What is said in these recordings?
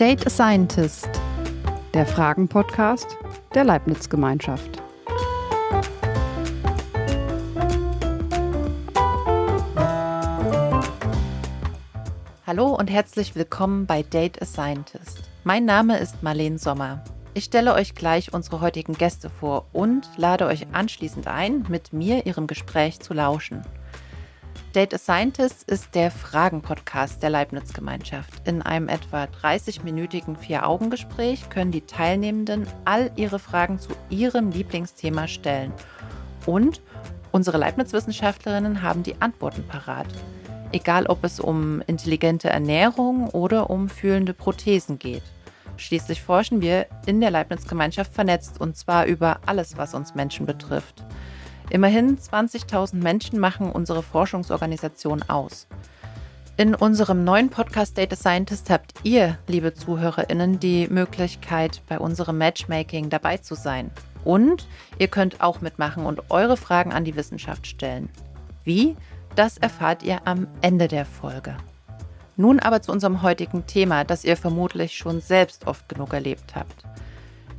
Date a Scientist, der Fragen-Podcast der Leibniz-Gemeinschaft. Hallo und herzlich willkommen bei Date a Scientist. Mein Name ist Marlene Sommer. Ich stelle euch gleich unsere heutigen Gäste vor und lade euch anschließend ein, mit mir ihrem Gespräch zu lauschen. Data Scientist ist der Fragen-Podcast der Leibniz-Gemeinschaft. In einem etwa 30-minütigen Vier-Augen-Gespräch können die Teilnehmenden all ihre Fragen zu ihrem Lieblingsthema stellen. Und unsere Leibniz-Wissenschaftlerinnen haben die Antworten parat. Egal, ob es um intelligente Ernährung oder um fühlende Prothesen geht. Schließlich forschen wir in der Leibniz-Gemeinschaft vernetzt und zwar über alles, was uns Menschen betrifft. Immerhin 20.000 Menschen machen unsere Forschungsorganisation aus. In unserem neuen Podcast Data Scientist habt ihr, liebe ZuhörerInnen, die Möglichkeit, bei unserem Matchmaking dabei zu sein. Und ihr könnt auch mitmachen und eure Fragen an die Wissenschaft stellen. Wie? Das erfahrt ihr am Ende der Folge. Nun aber zu unserem heutigen Thema, das ihr vermutlich schon selbst oft genug erlebt habt.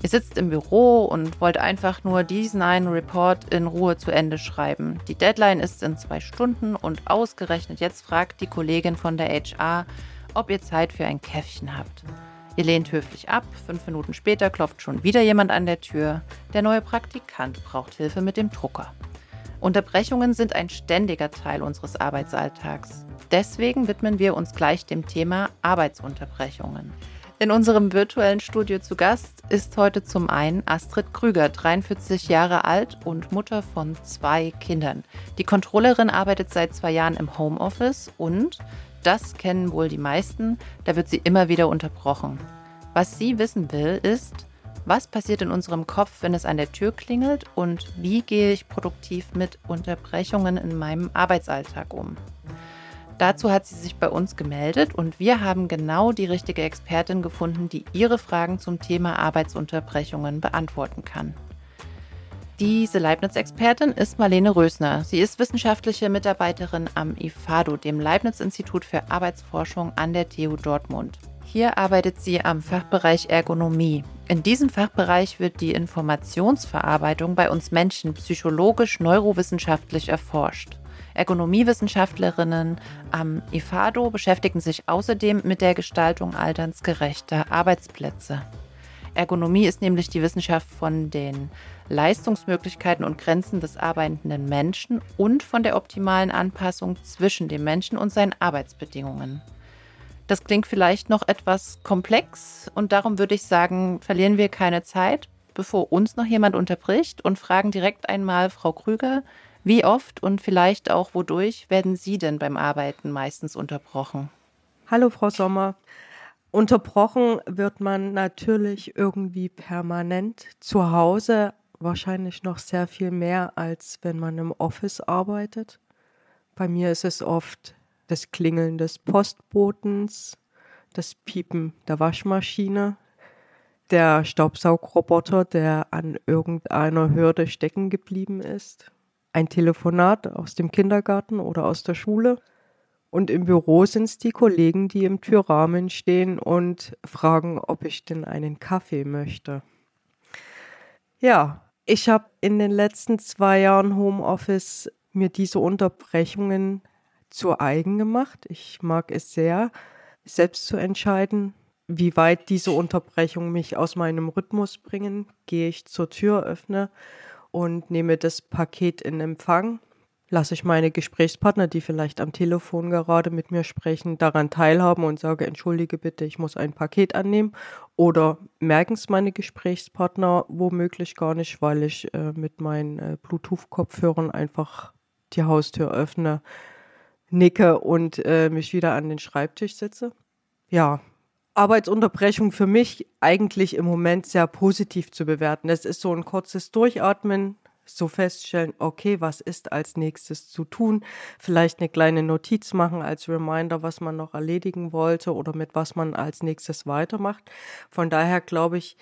Ihr sitzt im Büro und wollt einfach nur diesen einen Report in Ruhe zu Ende schreiben. Die Deadline ist in zwei Stunden und ausgerechnet jetzt fragt die Kollegin von der HR, ob ihr Zeit für ein Käffchen habt. Ihr lehnt höflich ab, fünf Minuten später klopft schon wieder jemand an der Tür. Der neue Praktikant braucht Hilfe mit dem Drucker. Unterbrechungen sind ein ständiger Teil unseres Arbeitsalltags. Deswegen widmen wir uns gleich dem Thema Arbeitsunterbrechungen. In unserem virtuellen Studio zu Gast ist heute zum einen Astrid Krüger, 43 Jahre alt und Mutter von zwei Kindern. Die Controllerin arbeitet seit zwei Jahren im Homeoffice und, das kennen wohl die meisten, da wird sie immer wieder unterbrochen. Was sie wissen will, ist, was passiert in unserem Kopf, wenn es an der Tür klingelt und wie gehe ich produktiv mit Unterbrechungen in meinem Arbeitsalltag um? Dazu hat sie sich bei uns gemeldet und wir haben genau die richtige Expertin gefunden, die ihre Fragen zum Thema Arbeitsunterbrechungen beantworten kann. Diese Leibniz-Expertin ist Marlene Rösner. Sie ist wissenschaftliche Mitarbeiterin am IFADO, dem Leibniz-Institut für Arbeitsforschung an der TU Dortmund. Hier arbeitet sie am Fachbereich Ergonomie. In diesem Fachbereich wird die Informationsverarbeitung bei uns Menschen psychologisch-neurowissenschaftlich erforscht. Ergonomiewissenschaftlerinnen am IFADO beschäftigen sich außerdem mit der Gestaltung alternsgerechter Arbeitsplätze. Ergonomie ist nämlich die Wissenschaft von den Leistungsmöglichkeiten und Grenzen des arbeitenden Menschen und von der optimalen Anpassung zwischen dem Menschen und seinen Arbeitsbedingungen. Das klingt vielleicht noch etwas komplex und darum würde ich sagen, verlieren wir keine Zeit, bevor uns noch jemand unterbricht und fragen direkt einmal Frau Krüger, wie oft und vielleicht auch wodurch werden Sie denn beim Arbeiten meistens unterbrochen? Hallo, Frau Sommer. Unterbrochen wird man natürlich irgendwie permanent zu Hause, wahrscheinlich noch sehr viel mehr, als wenn man im Office arbeitet. Bei mir ist es oft das Klingeln des Postbotens, das Piepen der Waschmaschine, der Staubsaugroboter, der an irgendeiner Hürde stecken geblieben ist ein Telefonat aus dem Kindergarten oder aus der Schule. Und im Büro sind es die Kollegen, die im Türrahmen stehen und fragen, ob ich denn einen Kaffee möchte. Ja, ich habe in den letzten zwei Jahren Homeoffice mir diese Unterbrechungen zu eigen gemacht. Ich mag es sehr, selbst zu entscheiden, wie weit diese Unterbrechungen mich aus meinem Rhythmus bringen. Gehe ich zur Tür, öffne und nehme das Paket in Empfang. Lasse ich meine Gesprächspartner, die vielleicht am Telefon gerade mit mir sprechen, daran teilhaben und sage, entschuldige bitte, ich muss ein Paket annehmen. Oder merken es meine Gesprächspartner womöglich gar nicht, weil ich äh, mit meinen äh, Bluetooth-Kopfhörern einfach die Haustür öffne, nicke und äh, mich wieder an den Schreibtisch setze. Ja, Arbeitsunterbrechung für mich eigentlich im Moment sehr positiv zu bewerten. Es ist so ein kurzes Durchatmen, so feststellen, okay, was ist als nächstes zu tun? Vielleicht eine kleine Notiz machen als Reminder, was man noch erledigen wollte oder mit was man als nächstes weitermacht. Von daher glaube ich,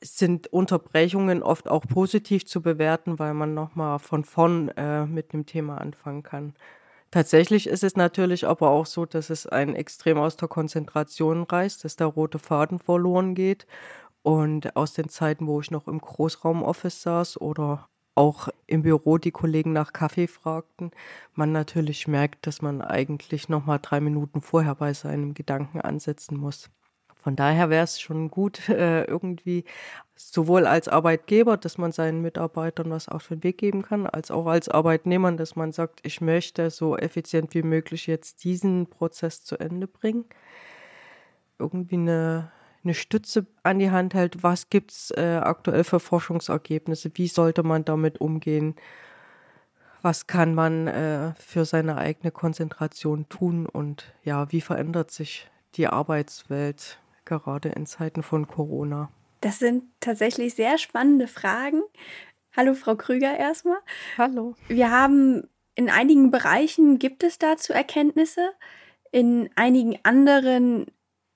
sind Unterbrechungen oft auch positiv zu bewerten, weil man nochmal von vorn äh, mit dem Thema anfangen kann. Tatsächlich ist es natürlich aber auch so, dass es einen extrem aus der Konzentration reißt, dass der rote Faden verloren geht. Und aus den Zeiten, wo ich noch im Großraumoffice saß oder auch im Büro die Kollegen nach Kaffee fragten, man natürlich merkt, dass man eigentlich noch mal drei Minuten vorher bei seinem Gedanken ansetzen muss. Von daher wäre es schon gut, äh, irgendwie sowohl als Arbeitgeber, dass man seinen Mitarbeitern was auf den Weg geben kann, als auch als Arbeitnehmer, dass man sagt, ich möchte so effizient wie möglich jetzt diesen Prozess zu Ende bringen. Irgendwie eine, eine Stütze an die Hand hält, was gibt es äh, aktuell für Forschungsergebnisse, wie sollte man damit umgehen, was kann man äh, für seine eigene Konzentration tun? Und ja, wie verändert sich die Arbeitswelt gerade in Zeiten von Corona? Das sind tatsächlich sehr spannende Fragen. Hallo, Frau Krüger, erstmal. Hallo. Wir haben in einigen Bereichen gibt es dazu Erkenntnisse. In einigen anderen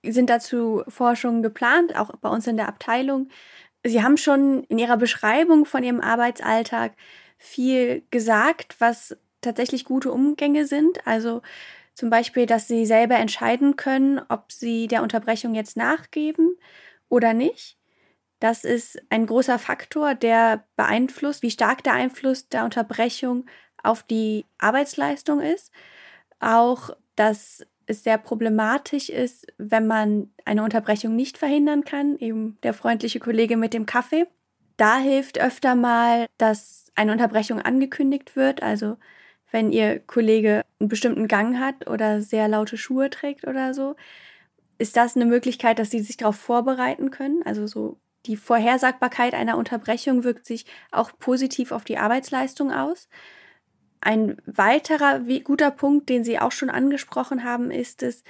sind dazu Forschungen geplant, auch bei uns in der Abteilung. Sie haben schon in Ihrer Beschreibung von Ihrem Arbeitsalltag viel gesagt, was tatsächlich gute Umgänge sind. Also zum Beispiel, dass sie selber entscheiden können, ob sie der Unterbrechung jetzt nachgeben oder nicht. Das ist ein großer Faktor, der beeinflusst, wie stark der Einfluss der Unterbrechung auf die Arbeitsleistung ist. Auch, dass es sehr problematisch ist, wenn man eine Unterbrechung nicht verhindern kann, eben der freundliche Kollege mit dem Kaffee. Da hilft öfter mal, dass eine Unterbrechung angekündigt wird, also wenn Ihr Kollege einen bestimmten Gang hat oder sehr laute Schuhe trägt oder so, ist das eine Möglichkeit, dass Sie sich darauf vorbereiten können? Also so die Vorhersagbarkeit einer Unterbrechung wirkt sich auch positiv auf die Arbeitsleistung aus. Ein weiterer guter Punkt, den Sie auch schon angesprochen haben, ist es,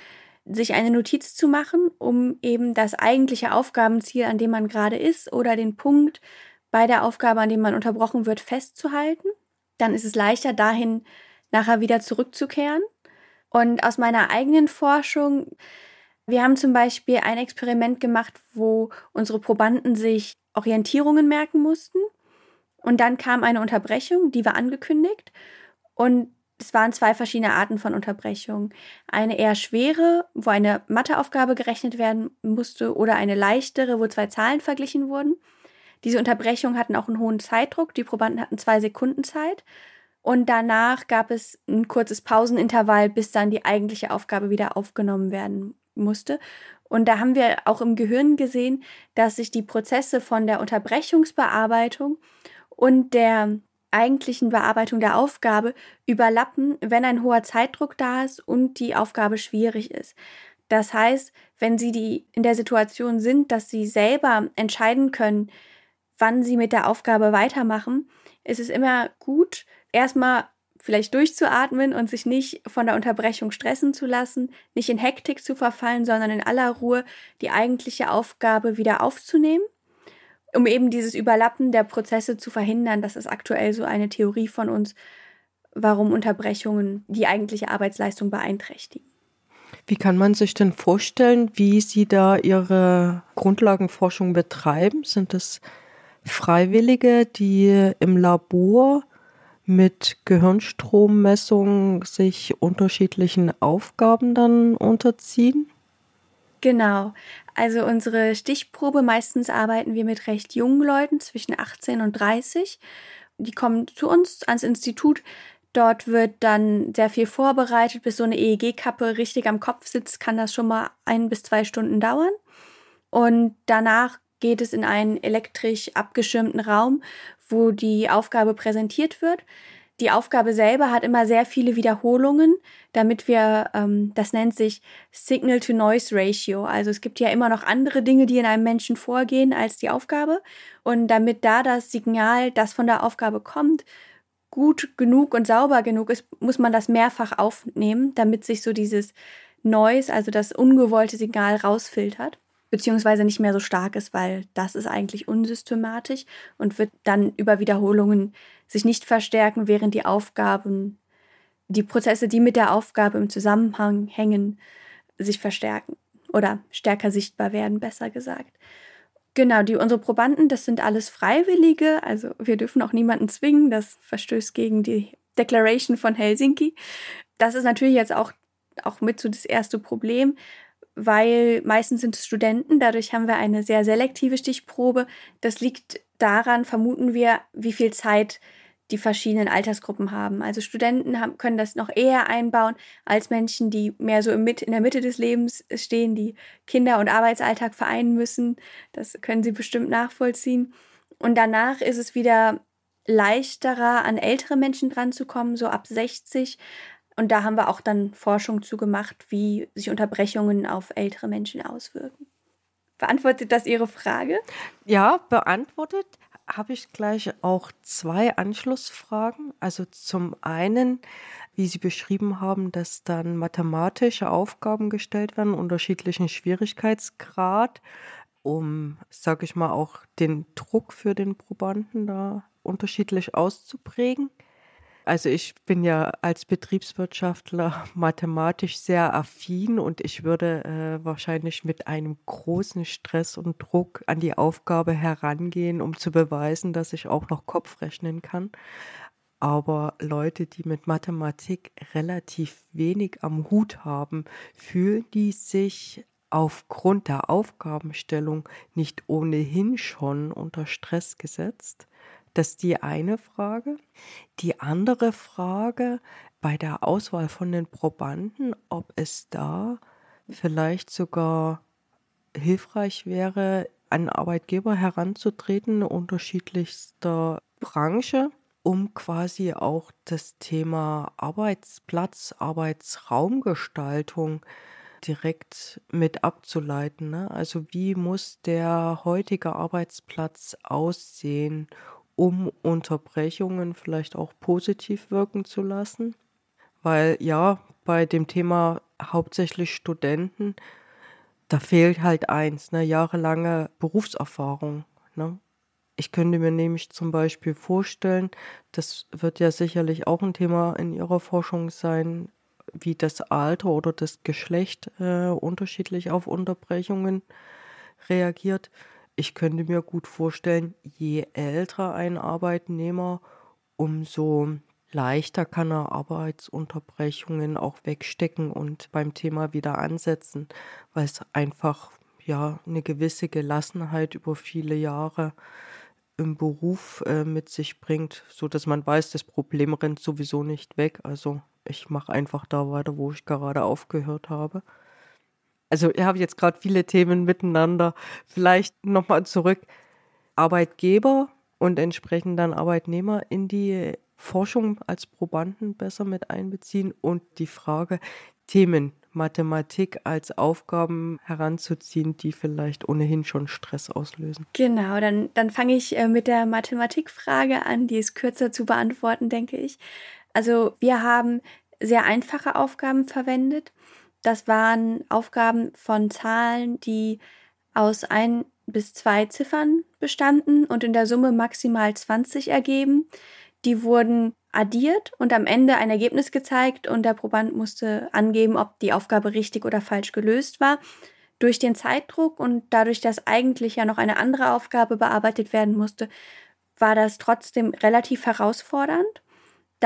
sich eine Notiz zu machen, um eben das eigentliche Aufgabenziel, an dem man gerade ist, oder den Punkt bei der Aufgabe, an dem man unterbrochen wird, festzuhalten dann ist es leichter, dahin nachher wieder zurückzukehren. Und aus meiner eigenen Forschung, wir haben zum Beispiel ein Experiment gemacht, wo unsere Probanden sich Orientierungen merken mussten. Und dann kam eine Unterbrechung, die war angekündigt. Und es waren zwei verschiedene Arten von Unterbrechungen. Eine eher schwere, wo eine Matheaufgabe gerechnet werden musste, oder eine leichtere, wo zwei Zahlen verglichen wurden. Diese Unterbrechungen hatten auch einen hohen Zeitdruck. Die Probanden hatten zwei Sekunden Zeit. Und danach gab es ein kurzes Pausenintervall, bis dann die eigentliche Aufgabe wieder aufgenommen werden musste. Und da haben wir auch im Gehirn gesehen, dass sich die Prozesse von der Unterbrechungsbearbeitung und der eigentlichen Bearbeitung der Aufgabe überlappen, wenn ein hoher Zeitdruck da ist und die Aufgabe schwierig ist. Das heißt, wenn Sie die in der Situation sind, dass Sie selber entscheiden können, wann sie mit der Aufgabe weitermachen, ist es immer gut, erstmal vielleicht durchzuatmen und sich nicht von der Unterbrechung stressen zu lassen, nicht in Hektik zu verfallen, sondern in aller Ruhe die eigentliche Aufgabe wieder aufzunehmen, um eben dieses Überlappen der Prozesse zu verhindern. Das ist aktuell so eine Theorie von uns, warum Unterbrechungen die eigentliche Arbeitsleistung beeinträchtigen. Wie kann man sich denn vorstellen, wie Sie da Ihre Grundlagenforschung betreiben? Sind das Freiwillige, die im Labor mit Gehirnstrommessung sich unterschiedlichen Aufgaben dann unterziehen? Genau. Also unsere Stichprobe, meistens arbeiten wir mit recht jungen Leuten zwischen 18 und 30. Die kommen zu uns ans Institut. Dort wird dann sehr viel vorbereitet. Bis so eine EEG-Kappe richtig am Kopf sitzt, kann das schon mal ein bis zwei Stunden dauern. Und danach geht es in einen elektrisch abgeschirmten Raum, wo die Aufgabe präsentiert wird. Die Aufgabe selber hat immer sehr viele Wiederholungen, damit wir, ähm, das nennt sich Signal-to-Noise-Ratio. Also es gibt ja immer noch andere Dinge, die in einem Menschen vorgehen als die Aufgabe. Und damit da das Signal, das von der Aufgabe kommt, gut genug und sauber genug ist, muss man das mehrfach aufnehmen, damit sich so dieses Noise, also das ungewollte Signal rausfiltert beziehungsweise nicht mehr so stark ist, weil das ist eigentlich unsystematisch und wird dann über Wiederholungen sich nicht verstärken, während die Aufgaben, die Prozesse, die mit der Aufgabe im Zusammenhang hängen, sich verstärken oder stärker sichtbar werden, besser gesagt. Genau, die unsere Probanden, das sind alles Freiwillige, also wir dürfen auch niemanden zwingen, das verstößt gegen die Declaration von Helsinki. das ist natürlich jetzt auch, auch mit so das erste Problem, weil meistens sind es Studenten, dadurch haben wir eine sehr selektive Stichprobe. Das liegt daran, vermuten wir, wie viel Zeit die verschiedenen Altersgruppen haben. Also Studenten haben, können das noch eher einbauen als Menschen, die mehr so in der Mitte des Lebens stehen, die Kinder- und Arbeitsalltag vereinen müssen. Das können sie bestimmt nachvollziehen. Und danach ist es wieder leichterer, an ältere Menschen dranzukommen, so ab 60. Und da haben wir auch dann Forschung zu gemacht, wie sich Unterbrechungen auf ältere Menschen auswirken. Beantwortet das Ihre Frage? Ja, beantwortet. Habe ich gleich auch zwei Anschlussfragen. Also zum einen, wie Sie beschrieben haben, dass dann mathematische Aufgaben gestellt werden, unterschiedlichen Schwierigkeitsgrad, um, sage ich mal, auch den Druck für den Probanden da unterschiedlich auszuprägen. Also ich bin ja als Betriebswirtschaftler mathematisch sehr affin und ich würde äh, wahrscheinlich mit einem großen Stress und Druck an die Aufgabe herangehen, um zu beweisen, dass ich auch noch Kopf rechnen kann. Aber Leute, die mit Mathematik relativ wenig am Hut haben, fühlen die sich aufgrund der Aufgabenstellung nicht ohnehin schon unter Stress gesetzt? Das ist die eine Frage. Die andere Frage bei der Auswahl von den Probanden, ob es da vielleicht sogar hilfreich wäre, an Arbeitgeber heranzutreten, unterschiedlichster Branche, um quasi auch das Thema Arbeitsplatz, Arbeitsraumgestaltung direkt mit abzuleiten. Ne? Also wie muss der heutige Arbeitsplatz aussehen, um Unterbrechungen vielleicht auch positiv wirken zu lassen. Weil ja, bei dem Thema hauptsächlich Studenten, da fehlt halt eins, ne, jahrelange Berufserfahrung. Ne? Ich könnte mir nämlich zum Beispiel vorstellen, das wird ja sicherlich auch ein Thema in Ihrer Forschung sein, wie das Alter oder das Geschlecht äh, unterschiedlich auf Unterbrechungen reagiert ich könnte mir gut vorstellen, je älter ein Arbeitnehmer, umso leichter kann er Arbeitsunterbrechungen auch wegstecken und beim Thema wieder ansetzen, weil es einfach ja eine gewisse Gelassenheit über viele Jahre im Beruf äh, mit sich bringt, so dass man weiß, das Problem rennt sowieso nicht weg. Also ich mache einfach da weiter, wo ich gerade aufgehört habe also ihr habt jetzt gerade viele Themen miteinander. Vielleicht nochmal zurück. Arbeitgeber und entsprechend dann Arbeitnehmer in die Forschung als Probanden besser mit einbeziehen und die Frage, Themen Mathematik als Aufgaben heranzuziehen, die vielleicht ohnehin schon Stress auslösen. Genau, dann, dann fange ich äh, mit der Mathematikfrage an, die ist kürzer zu beantworten, denke ich. Also wir haben sehr einfache Aufgaben verwendet das waren Aufgaben von Zahlen, die aus ein bis zwei Ziffern bestanden und in der Summe maximal 20 ergeben. Die wurden addiert und am Ende ein Ergebnis gezeigt und der Proband musste angeben, ob die Aufgabe richtig oder falsch gelöst war. Durch den Zeitdruck und dadurch, dass eigentlich ja noch eine andere Aufgabe bearbeitet werden musste, war das trotzdem relativ herausfordernd.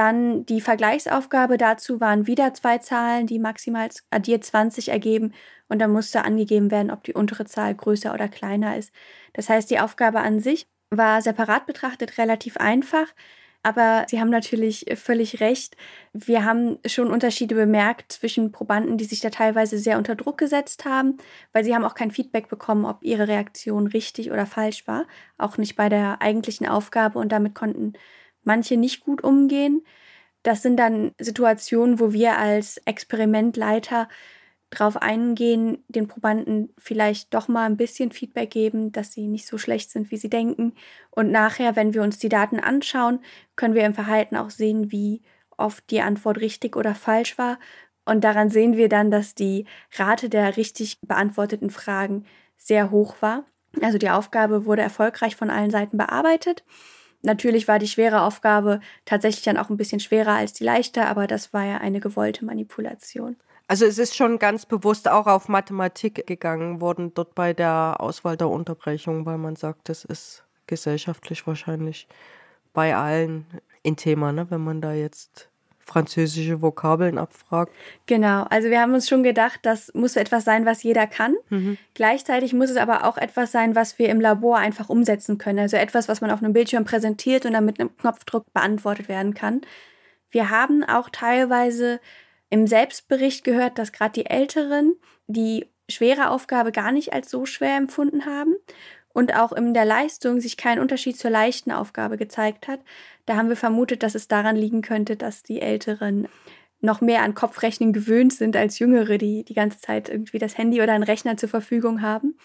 Dann die Vergleichsaufgabe dazu waren wieder zwei Zahlen, die maximal addiert 20 ergeben und dann musste angegeben werden, ob die untere Zahl größer oder kleiner ist. Das heißt, die Aufgabe an sich war separat betrachtet relativ einfach, aber Sie haben natürlich völlig recht. Wir haben schon Unterschiede bemerkt zwischen Probanden, die sich da teilweise sehr unter Druck gesetzt haben, weil sie haben auch kein Feedback bekommen, ob ihre Reaktion richtig oder falsch war, auch nicht bei der eigentlichen Aufgabe und damit konnten manche nicht gut umgehen. Das sind dann Situationen, wo wir als Experimentleiter darauf eingehen, den Probanden vielleicht doch mal ein bisschen Feedback geben, dass sie nicht so schlecht sind, wie sie denken. Und nachher, wenn wir uns die Daten anschauen, können wir im Verhalten auch sehen, wie oft die Antwort richtig oder falsch war. Und daran sehen wir dann, dass die Rate der richtig beantworteten Fragen sehr hoch war. Also die Aufgabe wurde erfolgreich von allen Seiten bearbeitet. Natürlich war die schwere Aufgabe tatsächlich dann auch ein bisschen schwerer als die leichte, aber das war ja eine gewollte Manipulation. Also es ist schon ganz bewusst auch auf Mathematik gegangen worden, dort bei der Auswahl der Unterbrechung, weil man sagt, das ist gesellschaftlich wahrscheinlich bei allen ein Thema, ne? wenn man da jetzt französische Vokabeln abfragt. Genau, also wir haben uns schon gedacht, das muss etwas sein, was jeder kann. Mhm. Gleichzeitig muss es aber auch etwas sein, was wir im Labor einfach umsetzen können. Also etwas, was man auf einem Bildschirm präsentiert und dann mit einem Knopfdruck beantwortet werden kann. Wir haben auch teilweise im Selbstbericht gehört, dass gerade die Älteren die schwere Aufgabe gar nicht als so schwer empfunden haben und auch in der Leistung sich kein Unterschied zur leichten Aufgabe gezeigt hat. Da haben wir vermutet, dass es daran liegen könnte, dass die Älteren noch mehr an Kopfrechnen gewöhnt sind als Jüngere, die die ganze Zeit irgendwie das Handy oder einen Rechner zur Verfügung haben.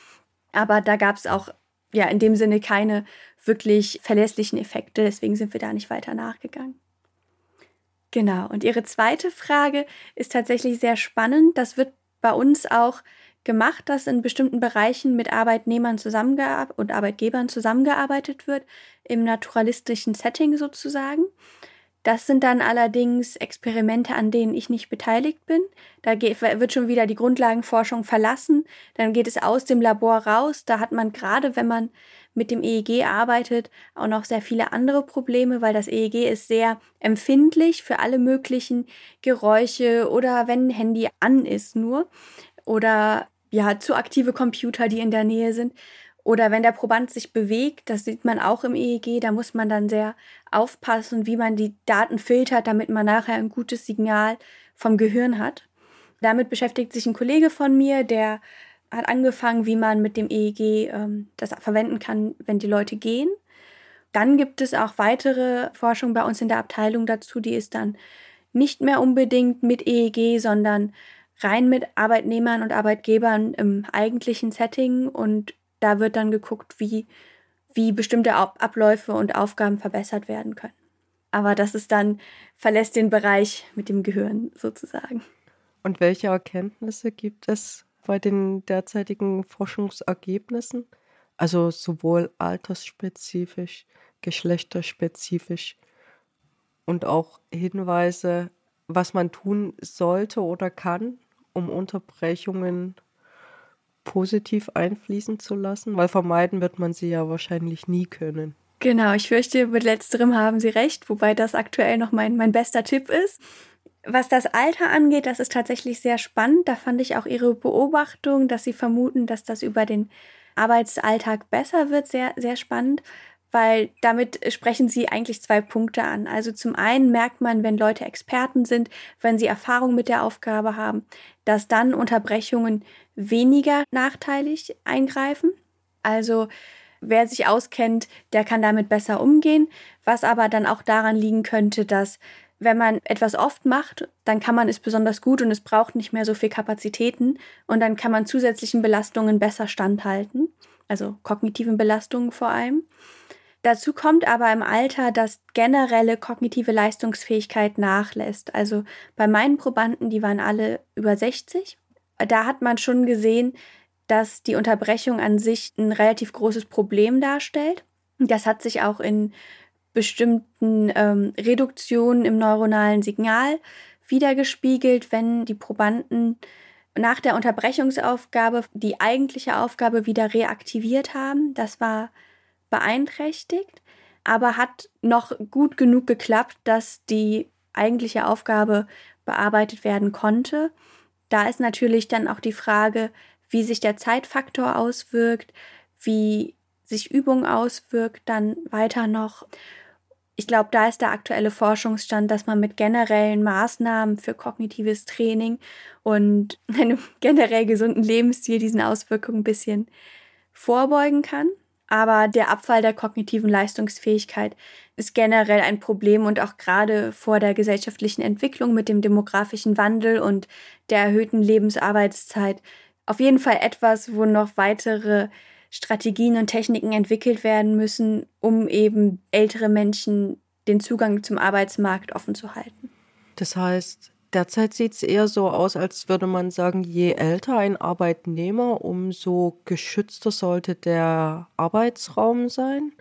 Aber da gab es auch ja in dem Sinne keine wirklich verlässlichen Effekte, deswegen sind wir da nicht weiter nachgegangen. Genau, und Ihre zweite Frage ist tatsächlich sehr spannend. Das wird bei uns auch gemacht, dass in bestimmten Bereichen mit Arbeitnehmern und Arbeitgebern zusammengearbeitet wird, im naturalistischen Setting sozusagen. Das sind dann allerdings Experimente, an denen ich nicht beteiligt bin. Da wird schon wieder die Grundlagenforschung verlassen. Dann geht es aus dem Labor raus. Da hat man gerade, wenn man mit dem EEG arbeitet, auch noch sehr viele andere Probleme, weil das EEG ist sehr empfindlich für alle möglichen Geräusche oder wenn ein Handy an ist nur oder ja, zu aktive Computer, die in der Nähe sind. Oder wenn der Proband sich bewegt, das sieht man auch im EEG, da muss man dann sehr aufpassen, wie man die Daten filtert, damit man nachher ein gutes Signal vom Gehirn hat. Damit beschäftigt sich ein Kollege von mir, der hat angefangen, wie man mit dem EEG ähm, das verwenden kann, wenn die Leute gehen. Dann gibt es auch weitere Forschung bei uns in der Abteilung dazu, die ist dann nicht mehr unbedingt mit EEG, sondern rein mit Arbeitnehmern und Arbeitgebern im eigentlichen Setting und da wird dann geguckt, wie, wie bestimmte Abläufe und Aufgaben verbessert werden können. Aber das ist dann, verlässt den Bereich mit dem Gehirn sozusagen. Und welche Erkenntnisse gibt es bei den derzeitigen Forschungsergebnissen? Also sowohl altersspezifisch, geschlechterspezifisch und auch Hinweise, was man tun sollte oder kann, um Unterbrechungen positiv einfließen zu lassen? Weil vermeiden wird man sie ja wahrscheinlich nie können. Genau, ich fürchte, mit letzterem haben Sie recht, wobei das aktuell noch mein, mein bester Tipp ist. Was das Alter angeht, das ist tatsächlich sehr spannend. Da fand ich auch Ihre Beobachtung, dass Sie vermuten, dass das über den Arbeitsalltag besser wird, sehr, sehr spannend weil damit sprechen sie eigentlich zwei Punkte an. Also zum einen merkt man, wenn Leute Experten sind, wenn sie Erfahrung mit der Aufgabe haben, dass dann Unterbrechungen weniger nachteilig eingreifen. Also wer sich auskennt, der kann damit besser umgehen, was aber dann auch daran liegen könnte, dass wenn man etwas oft macht, dann kann man es besonders gut und es braucht nicht mehr so viel Kapazitäten und dann kann man zusätzlichen Belastungen besser standhalten, also kognitiven Belastungen vor allem. Dazu kommt aber im Alter, dass generelle kognitive Leistungsfähigkeit nachlässt. Also bei meinen Probanden, die waren alle über 60, da hat man schon gesehen, dass die Unterbrechung an sich ein relativ großes Problem darstellt. Das hat sich auch in bestimmten ähm, Reduktionen im neuronalen Signal wiedergespiegelt, wenn die Probanden nach der Unterbrechungsaufgabe die eigentliche Aufgabe wieder reaktiviert haben. Das war beeinträchtigt, aber hat noch gut genug geklappt, dass die eigentliche Aufgabe bearbeitet werden konnte. Da ist natürlich dann auch die Frage, wie sich der Zeitfaktor auswirkt, wie sich Übung auswirkt, dann weiter noch. Ich glaube, da ist der aktuelle Forschungsstand, dass man mit generellen Maßnahmen für kognitives Training und einem generell gesunden Lebensstil diesen Auswirkungen ein bisschen vorbeugen kann. Aber der Abfall der kognitiven Leistungsfähigkeit ist generell ein Problem und auch gerade vor der gesellschaftlichen Entwicklung mit dem demografischen Wandel und der erhöhten Lebensarbeitszeit auf jeden Fall etwas, wo noch weitere Strategien und Techniken entwickelt werden müssen, um eben ältere Menschen den Zugang zum Arbeitsmarkt offen zu halten. Das heißt, Derzeit sieht es eher so aus, als würde man sagen, je älter ein Arbeitnehmer, umso geschützter sollte der Arbeitsraum sein.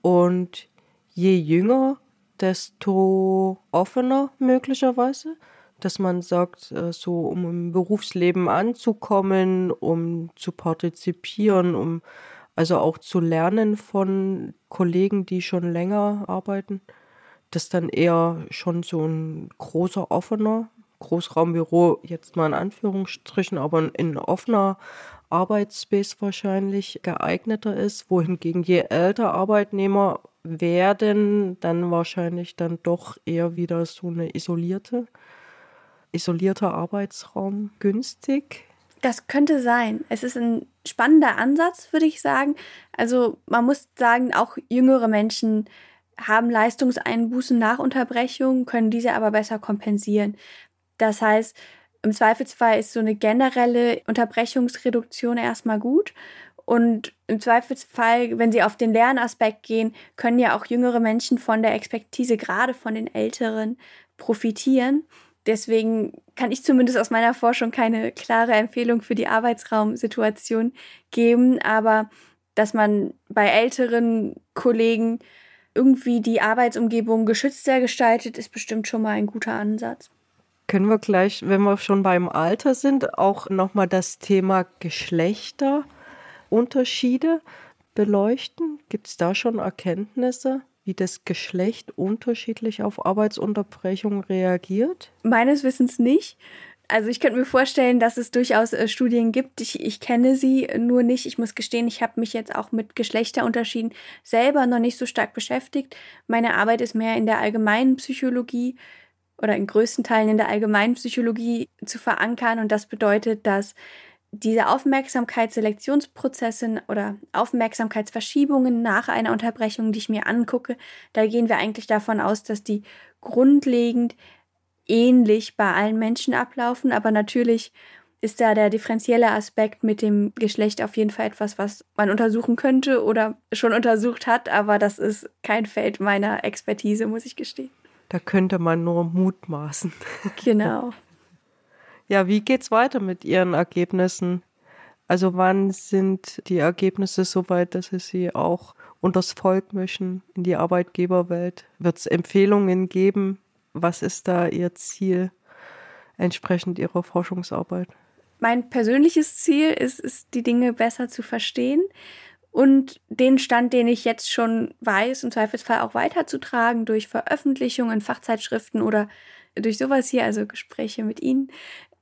Und je jünger, desto offener möglicherweise, dass man sagt, äh, so um im Berufsleben anzukommen, um zu partizipieren, um also auch zu lernen von Kollegen, die schon länger arbeiten das dann eher schon so ein großer, offener Großraumbüro, jetzt mal in Anführungsstrichen, aber ein offener Arbeitsspace wahrscheinlich geeigneter ist, wohingegen je älter Arbeitnehmer werden, dann wahrscheinlich dann doch eher wieder so eine isolierte, isolierter Arbeitsraum günstig. Das könnte sein. Es ist ein spannender Ansatz, würde ich sagen. Also man muss sagen, auch jüngere Menschen haben Leistungseinbußen nach Unterbrechung, können diese aber besser kompensieren. Das heißt, im Zweifelsfall ist so eine generelle Unterbrechungsreduktion erstmal gut. Und im Zweifelsfall, wenn Sie auf den Lernaspekt gehen, können ja auch jüngere Menschen von der Expertise, gerade von den Älteren, profitieren. Deswegen kann ich zumindest aus meiner Forschung keine klare Empfehlung für die Arbeitsraumsituation geben, aber dass man bei älteren Kollegen irgendwie die Arbeitsumgebung geschützter gestaltet, ist bestimmt schon mal ein guter Ansatz. Können wir gleich, wenn wir schon beim Alter sind, auch nochmal das Thema Geschlechterunterschiede beleuchten? Gibt es da schon Erkenntnisse? Wie das Geschlecht unterschiedlich auf Arbeitsunterbrechung reagiert? Meines Wissens nicht. Also ich könnte mir vorstellen, dass es durchaus äh, Studien gibt. Ich, ich kenne sie nur nicht. Ich muss gestehen, ich habe mich jetzt auch mit Geschlechterunterschieden selber noch nicht so stark beschäftigt. Meine Arbeit ist mehr in der allgemeinen Psychologie oder in größten Teilen in der allgemeinen Psychologie zu verankern. Und das bedeutet, dass diese Aufmerksamkeitsselektionsprozesse oder Aufmerksamkeitsverschiebungen nach einer Unterbrechung, die ich mir angucke, da gehen wir eigentlich davon aus, dass die grundlegend ähnlich bei allen Menschen ablaufen, aber natürlich ist da der differenzielle Aspekt mit dem Geschlecht auf jeden Fall etwas, was man untersuchen könnte oder schon untersucht hat, aber das ist kein Feld meiner Expertise, muss ich gestehen. Da könnte man nur mutmaßen. Genau. Ja, wie geht's weiter mit Ihren Ergebnissen? Also wann sind die Ergebnisse so weit, dass Sie sie auch unters Volk mischen, in die Arbeitgeberwelt? Wird es Empfehlungen geben? Was ist da Ihr Ziel entsprechend Ihrer Forschungsarbeit? Mein persönliches Ziel ist es, die Dinge besser zu verstehen und den Stand, den ich jetzt schon weiß, im Zweifelsfall auch weiterzutragen durch Veröffentlichungen in Fachzeitschriften oder durch sowas hier, also Gespräche mit Ihnen,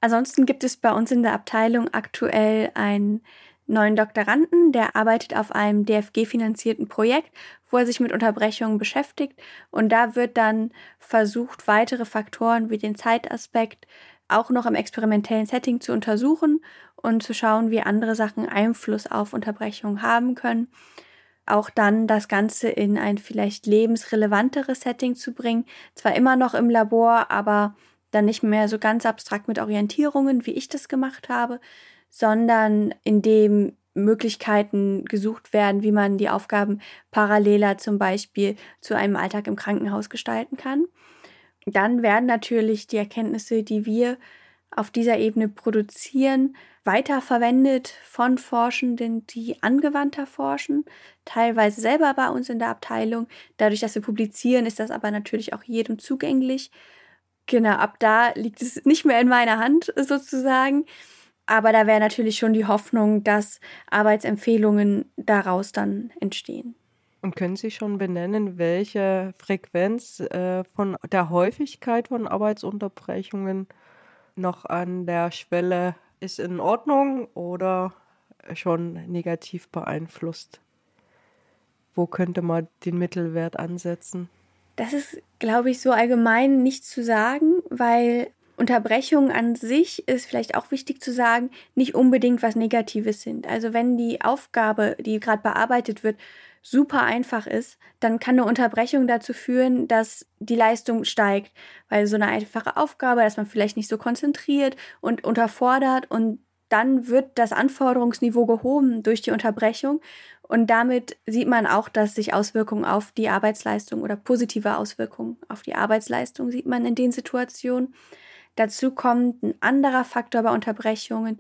Ansonsten gibt es bei uns in der Abteilung aktuell einen neuen Doktoranden, der arbeitet auf einem DFG-finanzierten Projekt, wo er sich mit Unterbrechungen beschäftigt. Und da wird dann versucht, weitere Faktoren wie den Zeitaspekt auch noch im experimentellen Setting zu untersuchen und zu schauen, wie andere Sachen Einfluss auf Unterbrechungen haben können. Auch dann das Ganze in ein vielleicht lebensrelevanteres Setting zu bringen. Zwar immer noch im Labor, aber dann nicht mehr so ganz abstrakt mit Orientierungen, wie ich das gemacht habe, sondern indem Möglichkeiten gesucht werden, wie man die Aufgaben paralleler zum Beispiel zu einem Alltag im Krankenhaus gestalten kann. Dann werden natürlich die Erkenntnisse, die wir auf dieser Ebene produzieren, weiterverwendet von Forschenden, die angewandter forschen, teilweise selber bei uns in der Abteilung. Dadurch, dass wir publizieren, ist das aber natürlich auch jedem zugänglich. Genau, ab da liegt es nicht mehr in meiner Hand sozusagen. Aber da wäre natürlich schon die Hoffnung, dass Arbeitsempfehlungen daraus dann entstehen. Und können Sie schon benennen, welche Frequenz äh, von der Häufigkeit von Arbeitsunterbrechungen noch an der Schwelle ist in Ordnung oder schon negativ beeinflusst? Wo könnte man den Mittelwert ansetzen? Das ist, glaube ich, so allgemein nicht zu sagen, weil Unterbrechungen an sich ist vielleicht auch wichtig zu sagen, nicht unbedingt was Negatives sind. Also wenn die Aufgabe, die gerade bearbeitet wird, super einfach ist, dann kann eine Unterbrechung dazu führen, dass die Leistung steigt, weil so eine einfache Aufgabe, dass man vielleicht nicht so konzentriert und unterfordert und dann wird das Anforderungsniveau gehoben durch die Unterbrechung und damit sieht man auch, dass sich Auswirkungen auf die Arbeitsleistung oder positive Auswirkungen auf die Arbeitsleistung sieht man in den Situationen. Dazu kommt ein anderer Faktor bei Unterbrechungen,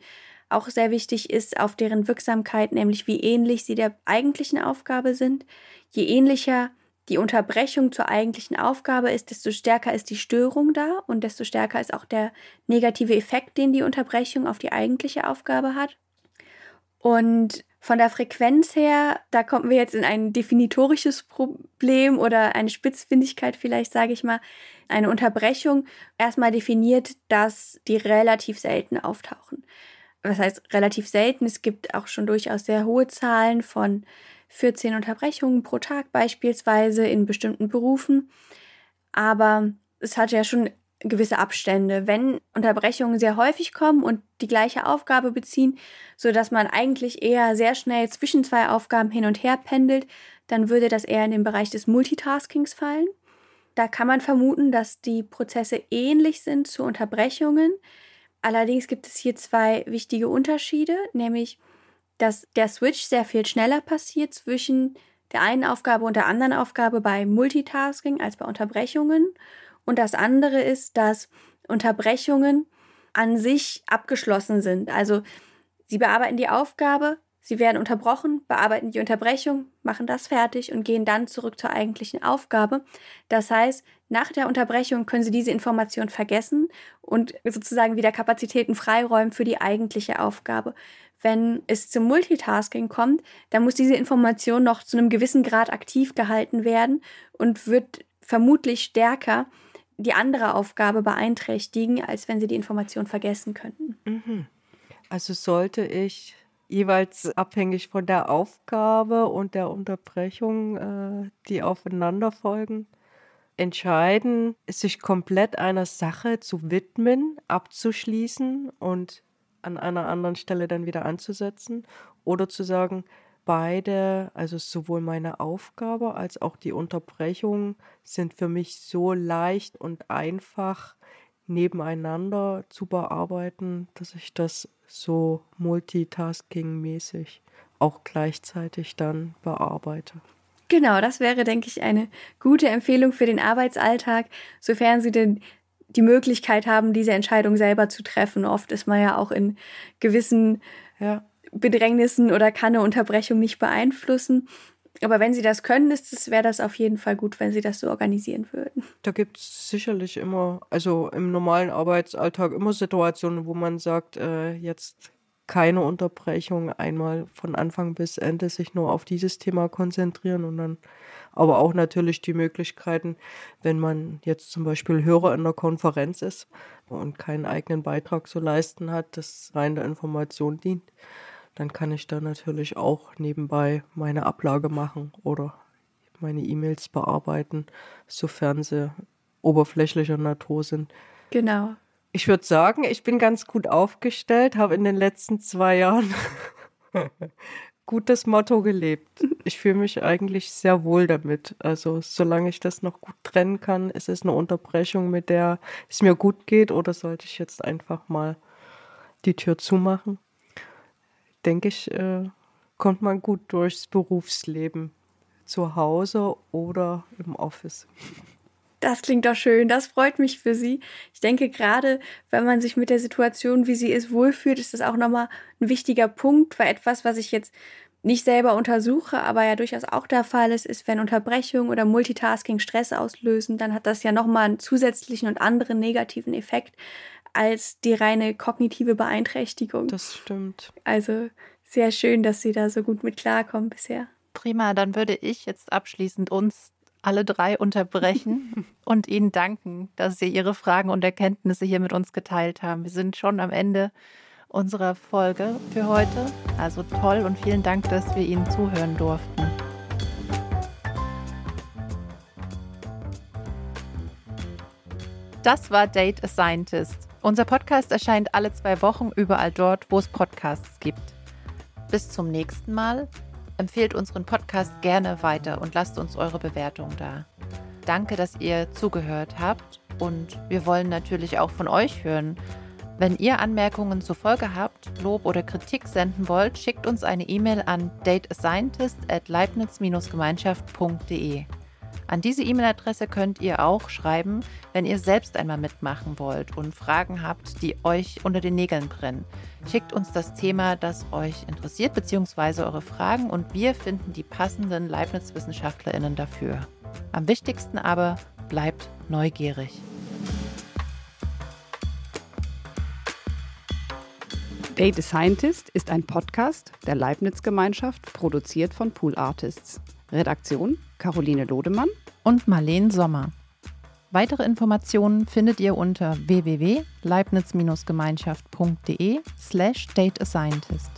auch sehr wichtig ist, auf deren Wirksamkeit, nämlich wie ähnlich sie der eigentlichen Aufgabe sind. Je ähnlicher die Unterbrechung zur eigentlichen Aufgabe ist, desto stärker ist die Störung da und desto stärker ist auch der negative Effekt, den die Unterbrechung auf die eigentliche Aufgabe hat. Und Von der Frequenz her, da kommen wir jetzt in ein definitorisches Problem oder eine Spitzfindigkeit vielleicht, sage ich mal, eine Unterbrechung. Erstmal definiert, dass die relativ selten auftauchen. Was heißt relativ selten? Es gibt auch schon durchaus sehr hohe Zahlen von 14 Unterbrechungen pro Tag beispielsweise in bestimmten Berufen. Aber es hat ja schon gewisse Abstände. Wenn Unterbrechungen sehr häufig kommen und die gleiche Aufgabe beziehen, so dass man eigentlich eher sehr schnell zwischen zwei Aufgaben hin und her pendelt, dann würde das eher in den Bereich des Multitaskings fallen. Da kann man vermuten, dass die Prozesse ähnlich sind zu Unterbrechungen. Allerdings gibt es hier zwei wichtige Unterschiede, nämlich dass der Switch sehr viel schneller passiert zwischen der einen Aufgabe und der anderen Aufgabe bei Multitasking als bei Unterbrechungen und das andere ist, dass Unterbrechungen an sich abgeschlossen sind. Also sie bearbeiten die Aufgabe, sie werden unterbrochen, bearbeiten die Unterbrechung, machen das fertig und gehen dann zurück zur eigentlichen Aufgabe. Das heißt, nach der Unterbrechung können sie diese Information vergessen und sozusagen wieder Kapazitäten freiräumen für die eigentliche Aufgabe. Wenn es zum Multitasking kommt, dann muss diese Information noch zu einem gewissen Grad aktiv gehalten werden und wird vermutlich stärker die andere Aufgabe beeinträchtigen, als wenn sie die Information vergessen könnten. Mhm. Also sollte ich jeweils abhängig von der Aufgabe und der Unterbrechung, äh, die aufeinander folgen, entscheiden, sich komplett einer Sache zu widmen, abzuschließen und an einer anderen Stelle dann wieder anzusetzen oder zu sagen, beide, also sowohl meine Aufgabe als auch die Unterbrechung sind für mich so leicht und einfach nebeneinander zu bearbeiten, dass ich das so multitasking-mäßig auch gleichzeitig dann bearbeite. Genau, das wäre, denke ich, eine gute Empfehlung für den Arbeitsalltag, sofern Sie denn die Möglichkeit haben, diese Entscheidung selber zu treffen. Oft ist man ja auch in gewissen ja. Bedrängnissen oder kann eine Unterbrechung nicht beeinflussen. Aber wenn Sie das können, wäre das auf jeden Fall gut, wenn Sie das so organisieren würden. Da gibt es sicherlich immer, also im normalen Arbeitsalltag immer Situationen, wo man sagt, äh, jetzt keine Unterbrechung, einmal von Anfang bis Ende sich nur auf dieses Thema konzentrieren und dann aber auch natürlich die Möglichkeiten, wenn man jetzt zum Beispiel Hörer in der Konferenz ist und keinen eigenen Beitrag zu leisten hat, das rein der Information dient, dann kann ich da natürlich auch nebenbei meine Ablage machen oder meine E-Mails bearbeiten, sofern sie oberflächlicher Natur sind. Genau. Ich würde sagen, ich bin ganz gut aufgestellt, habe in den letzten zwei Jahren gutes Motto gelebt. Ich fühle mich eigentlich sehr wohl damit. Also solange ich das noch gut trennen kann, ist es eine Unterbrechung, mit der es mir gut geht oder sollte ich jetzt einfach mal die Tür zumachen? Denke ich, äh, kommt man gut durchs Berufsleben. Zu Hause oder im Office. Das klingt doch schön. Das freut mich für Sie. Ich denke, gerade wenn man sich mit der Situation, wie sie ist, wohlfühlt, ist das auch nochmal ein wichtiger Punkt, weil etwas, was ich jetzt nicht selber untersuche, aber ja durchaus auch der Fall ist, ist, wenn Unterbrechung oder Multitasking Stress auslösen, dann hat das ja nochmal einen zusätzlichen und anderen negativen Effekt als die reine kognitive Beeinträchtigung. Das stimmt. Also sehr schön, dass Sie da so gut mit klarkommen bisher. Prima, dann würde ich jetzt abschließend uns alle drei unterbrechen und Ihnen danken, dass Sie Ihre Fragen und Erkenntnisse hier mit uns geteilt haben. Wir sind schon am Ende unserer Folge für heute. Also toll und vielen Dank, dass wir Ihnen zuhören durften. Das war Date a Scientist. Unser Podcast erscheint alle zwei Wochen überall dort, wo es Podcasts gibt. Bis zum nächsten Mal. Empfehlt unseren Podcast gerne weiter und lasst uns eure Bewertung da. Danke, dass ihr zugehört habt und wir wollen natürlich auch von euch hören. Wenn ihr Anmerkungen zur Folge habt, Lob oder Kritik senden wollt, schickt uns eine E-Mail an dateascientist at leibniz-gemeinschaft.de. An diese E-Mail-Adresse könnt ihr auch schreiben, wenn ihr selbst einmal mitmachen wollt und Fragen habt, die euch unter den Nägeln brennen. Schickt uns das Thema, das euch interessiert, beziehungsweise eure Fragen und wir finden die passenden Leibniz-WissenschaftlerInnen dafür. Am wichtigsten aber, bleibt neugierig. Date a Scientist ist ein Podcast der Leibniz-Gemeinschaft, produziert von Pool Artists. Redaktion Caroline Lodemann und Marleen Sommer. Weitere Informationen findet ihr unter www.leibniz-gemeinschaft.de slash dateascientist.